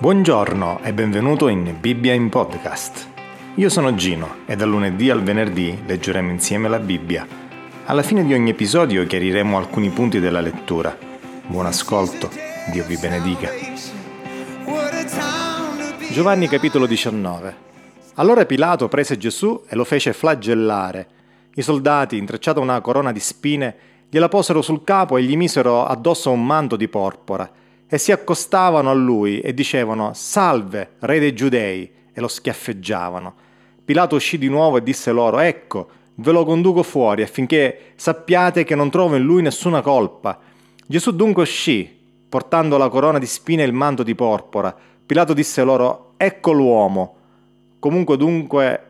Buongiorno e benvenuto in Bibbia in Podcast. Io sono Gino e dal lunedì al venerdì leggeremo insieme la Bibbia. Alla fine di ogni episodio chiariremo alcuni punti della lettura. Buon ascolto, Dio vi benedica. Giovanni capitolo 19. Allora Pilato prese Gesù e lo fece flagellare. I soldati, intrecciata una corona di spine, gliela posero sul capo e gli misero addosso un manto di porpora e si accostavano a lui e dicevano Salve, re dei giudei, e lo schiaffeggiavano. Pilato uscì di nuovo e disse loro Ecco, ve lo conduco fuori affinché sappiate che non trovo in lui nessuna colpa. Gesù dunque uscì, portando la corona di spine e il manto di porpora. Pilato disse loro Ecco l'uomo. Comunque dunque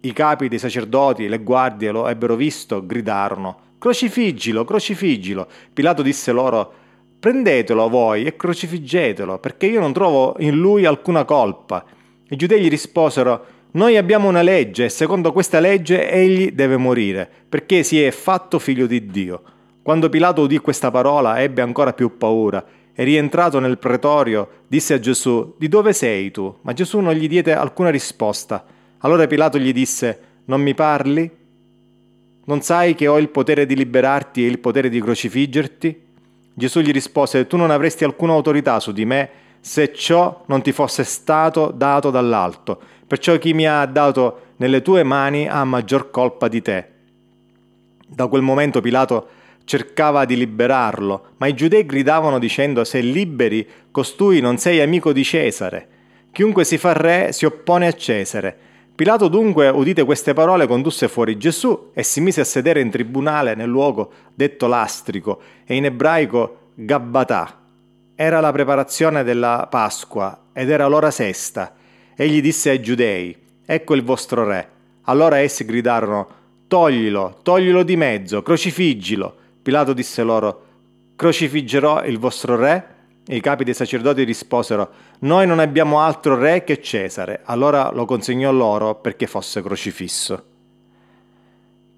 i capi dei sacerdoti e le guardie lo ebbero visto, gridarono Crocifiggilo, crocifiggilo. Pilato disse loro Prendetelo voi e crocifiggetelo, perché io non trovo in lui alcuna colpa. I giudei gli risposero, noi abbiamo una legge e secondo questa legge egli deve morire, perché si è fatto figlio di Dio. Quando Pilato udì questa parola ebbe ancora più paura e rientrato nel pretorio disse a Gesù, di dove sei tu? Ma Gesù non gli diede alcuna risposta. Allora Pilato gli disse, non mi parli? Non sai che ho il potere di liberarti e il potere di crocifiggerti? Gesù gli rispose, tu non avresti alcuna autorità su di me se ciò non ti fosse stato dato dall'alto. Perciò chi mi ha dato nelle tue mani ha maggior colpa di te. Da quel momento Pilato cercava di liberarlo, ma i giudei gridavano dicendo se liberi costui non sei amico di Cesare. Chiunque si fa re si oppone a Cesare. Pilato dunque, udite queste parole, condusse fuori Gesù e si mise a sedere in tribunale nel luogo detto lastrico e in ebraico Gabbatà. Era la preparazione della Pasqua ed era l'ora sesta. Egli disse ai giudei, ecco il vostro re. Allora essi gridarono, toglilo, toglilo di mezzo, crocifiggilo. Pilato disse loro, crocifiggerò il vostro re? I capi dei sacerdoti risposero, Noi non abbiamo altro re che Cesare. Allora lo consegnò loro perché fosse crocifisso.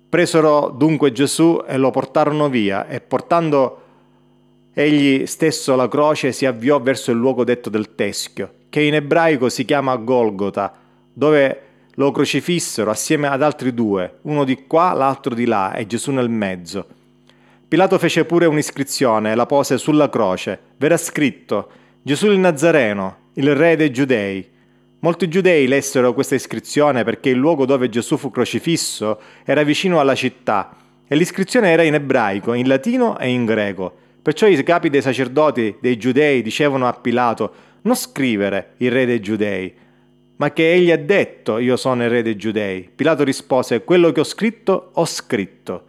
Presero dunque Gesù e lo portarono via, e portando egli stesso la croce si avviò verso il luogo detto del Teschio, che in ebraico si chiama Golgota, dove lo crocifissero assieme ad altri due, uno di qua, l'altro di là, e Gesù nel mezzo. Pilato fece pure un'iscrizione la pose sulla croce. Verrà scritto Gesù il Nazareno, il re dei giudei. Molti giudei lessero questa iscrizione perché il luogo dove Gesù fu crocifisso era vicino alla città e l'iscrizione era in ebraico, in latino e in greco. Perciò i capi dei sacerdoti dei giudei dicevano a Pilato non scrivere il re dei giudei, ma che egli ha detto io sono il re dei giudei. Pilato rispose quello che ho scritto ho scritto.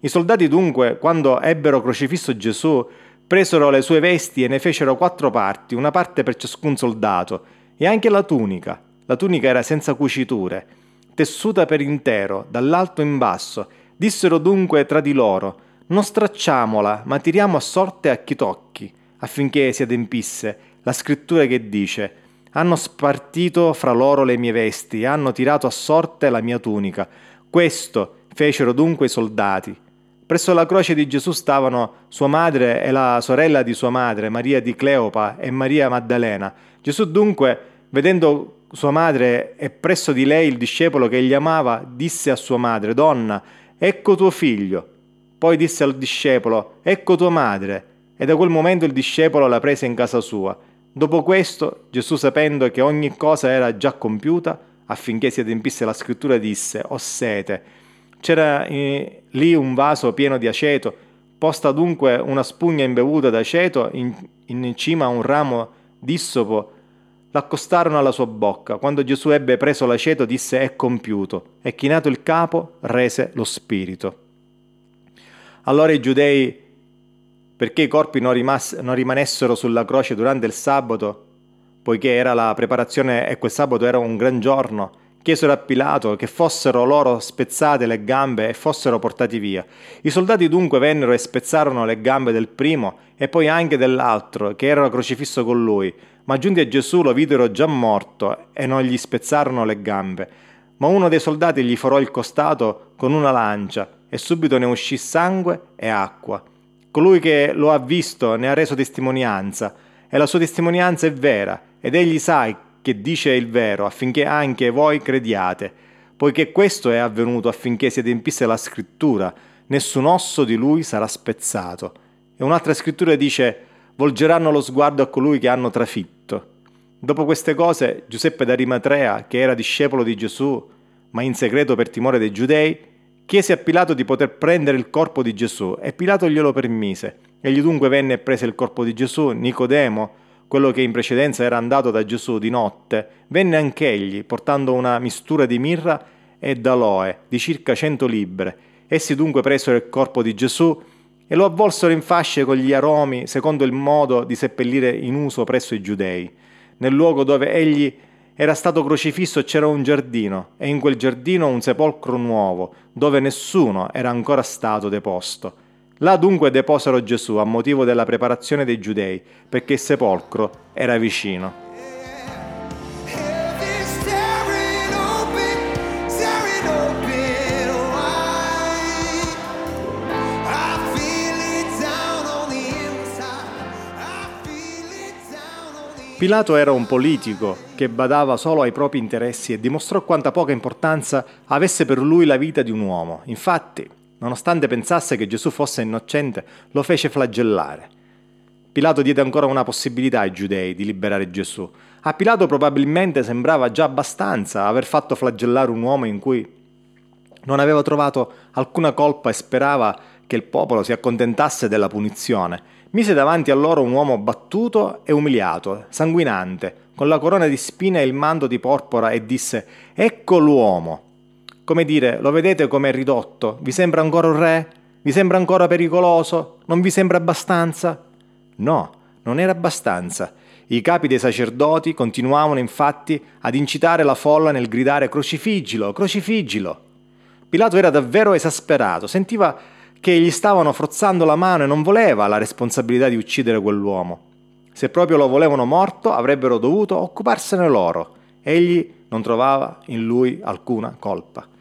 I soldati dunque, quando ebbero crocifisso Gesù, presero le sue vesti e ne fecero quattro parti, una parte per ciascun soldato, e anche la tunica. La tunica era senza cuciture, tessuta per intero, dall'alto in basso. Dissero dunque tra di loro, non stracciamola, ma tiriamo a sorte a chi tocchi, affinché si adempisse la scrittura che dice, hanno spartito fra loro le mie vesti, hanno tirato a sorte la mia tunica. Questo fecero dunque i soldati. Presso la croce di Gesù stavano sua madre e la sorella di sua madre, Maria di Cleopa e Maria Maddalena. Gesù dunque, vedendo sua madre e presso di lei il discepolo che egli amava, disse a sua madre, Donna, ecco tuo figlio. Poi disse al discepolo, ecco tua madre. E da quel momento il discepolo la prese in casa sua. Dopo questo, Gesù sapendo che ogni cosa era già compiuta, affinché si adempisse la scrittura, disse, ho sete. C'era eh, lì un vaso pieno di aceto, posta dunque una spugna imbevuta d'aceto in, in cima a un ramo d'issopo, l'accostarono alla sua bocca. Quando Gesù ebbe preso l'aceto disse è compiuto e chinato il capo rese lo spirito. Allora i giudei, perché i corpi non, rimas- non rimanessero sulla croce durante il sabato, poiché era la preparazione e quel sabato era un gran giorno, chiesero a Pilato che fossero loro spezzate le gambe e fossero portati via. I soldati dunque vennero e spezzarono le gambe del primo e poi anche dell'altro, che era crocifisso con lui, ma giunti a Gesù lo videro già morto e non gli spezzarono le gambe. Ma uno dei soldati gli forò il costato con una lancia e subito ne uscì sangue e acqua. Colui che lo ha visto ne ha reso testimonianza e la sua testimonianza è vera ed egli sa che dice il vero affinché anche voi crediate, poiché questo è avvenuto affinché si adempisse la scrittura, nessun osso di lui sarà spezzato. E un'altra scrittura dice volgeranno lo sguardo a colui che hanno trafitto. Dopo queste cose Giuseppe d'Arimatrea, che era discepolo di Gesù, ma in segreto per timore dei giudei, chiese a Pilato di poter prendere il corpo di Gesù e Pilato glielo permise. Egli dunque venne e prese il corpo di Gesù, Nicodemo, quello che in precedenza era andato da Gesù di notte, venne anch'egli, portando una mistura di mirra e d'aloe di circa cento libbre. Essi dunque presero il corpo di Gesù e lo avvolsero in fasce con gli aromi, secondo il modo di seppellire in uso presso i giudei. Nel luogo dove egli era stato crocifisso c'era un giardino, e in quel giardino un sepolcro nuovo, dove nessuno era ancora stato deposto. Là dunque deposero Gesù a motivo della preparazione dei giudei, perché il sepolcro era vicino. Pilato era un politico che badava solo ai propri interessi e dimostrò quanta poca importanza avesse per lui la vita di un uomo. Infatti, nonostante pensasse che Gesù fosse innocente, lo fece flagellare. Pilato diede ancora una possibilità ai giudei di liberare Gesù. A Pilato probabilmente sembrava già abbastanza aver fatto flagellare un uomo in cui non aveva trovato alcuna colpa e sperava che il popolo si accontentasse della punizione mise davanti a loro un uomo battuto e umiliato, sanguinante, con la corona di spine e il manto di porpora e disse Ecco l'uomo. Come dire, lo vedete com'è ridotto? Vi sembra ancora un re? Vi sembra ancora pericoloso? Non vi sembra abbastanza? No, non era abbastanza. I capi dei sacerdoti continuavano infatti ad incitare la folla nel gridare crocifiggilo, crocifiggilo. Pilato era davvero esasperato, sentiva che gli stavano frozzando la mano e non voleva la responsabilità di uccidere quell'uomo. Se proprio lo volevano morto, avrebbero dovuto occuparsene loro. Egli non trovava in lui alcuna colpa.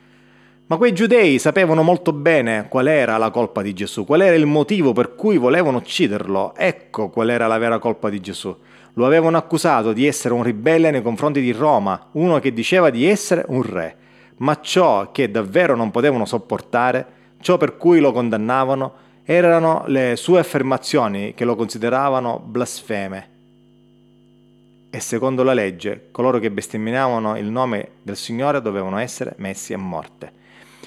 Ma quei giudei sapevano molto bene qual era la colpa di Gesù, qual era il motivo per cui volevano ucciderlo. Ecco qual era la vera colpa di Gesù. Lo avevano accusato di essere un ribelle nei confronti di Roma, uno che diceva di essere un re. Ma ciò che davvero non potevano sopportare Ciò per cui lo condannavano erano le sue affermazioni che lo consideravano blasfeme. E secondo la legge, coloro che bestemmiavano il nome del Signore dovevano essere messi a morte.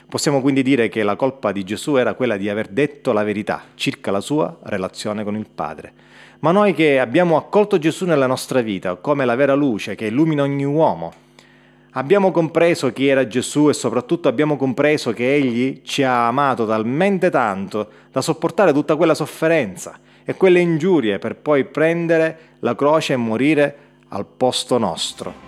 Possiamo quindi dire che la colpa di Gesù era quella di aver detto la verità circa la sua relazione con il Padre. Ma noi che abbiamo accolto Gesù nella nostra vita come la vera luce che illumina ogni uomo, Abbiamo compreso chi era Gesù e soprattutto abbiamo compreso che Egli ci ha amato talmente tanto da sopportare tutta quella sofferenza e quelle ingiurie per poi prendere la croce e morire al posto nostro.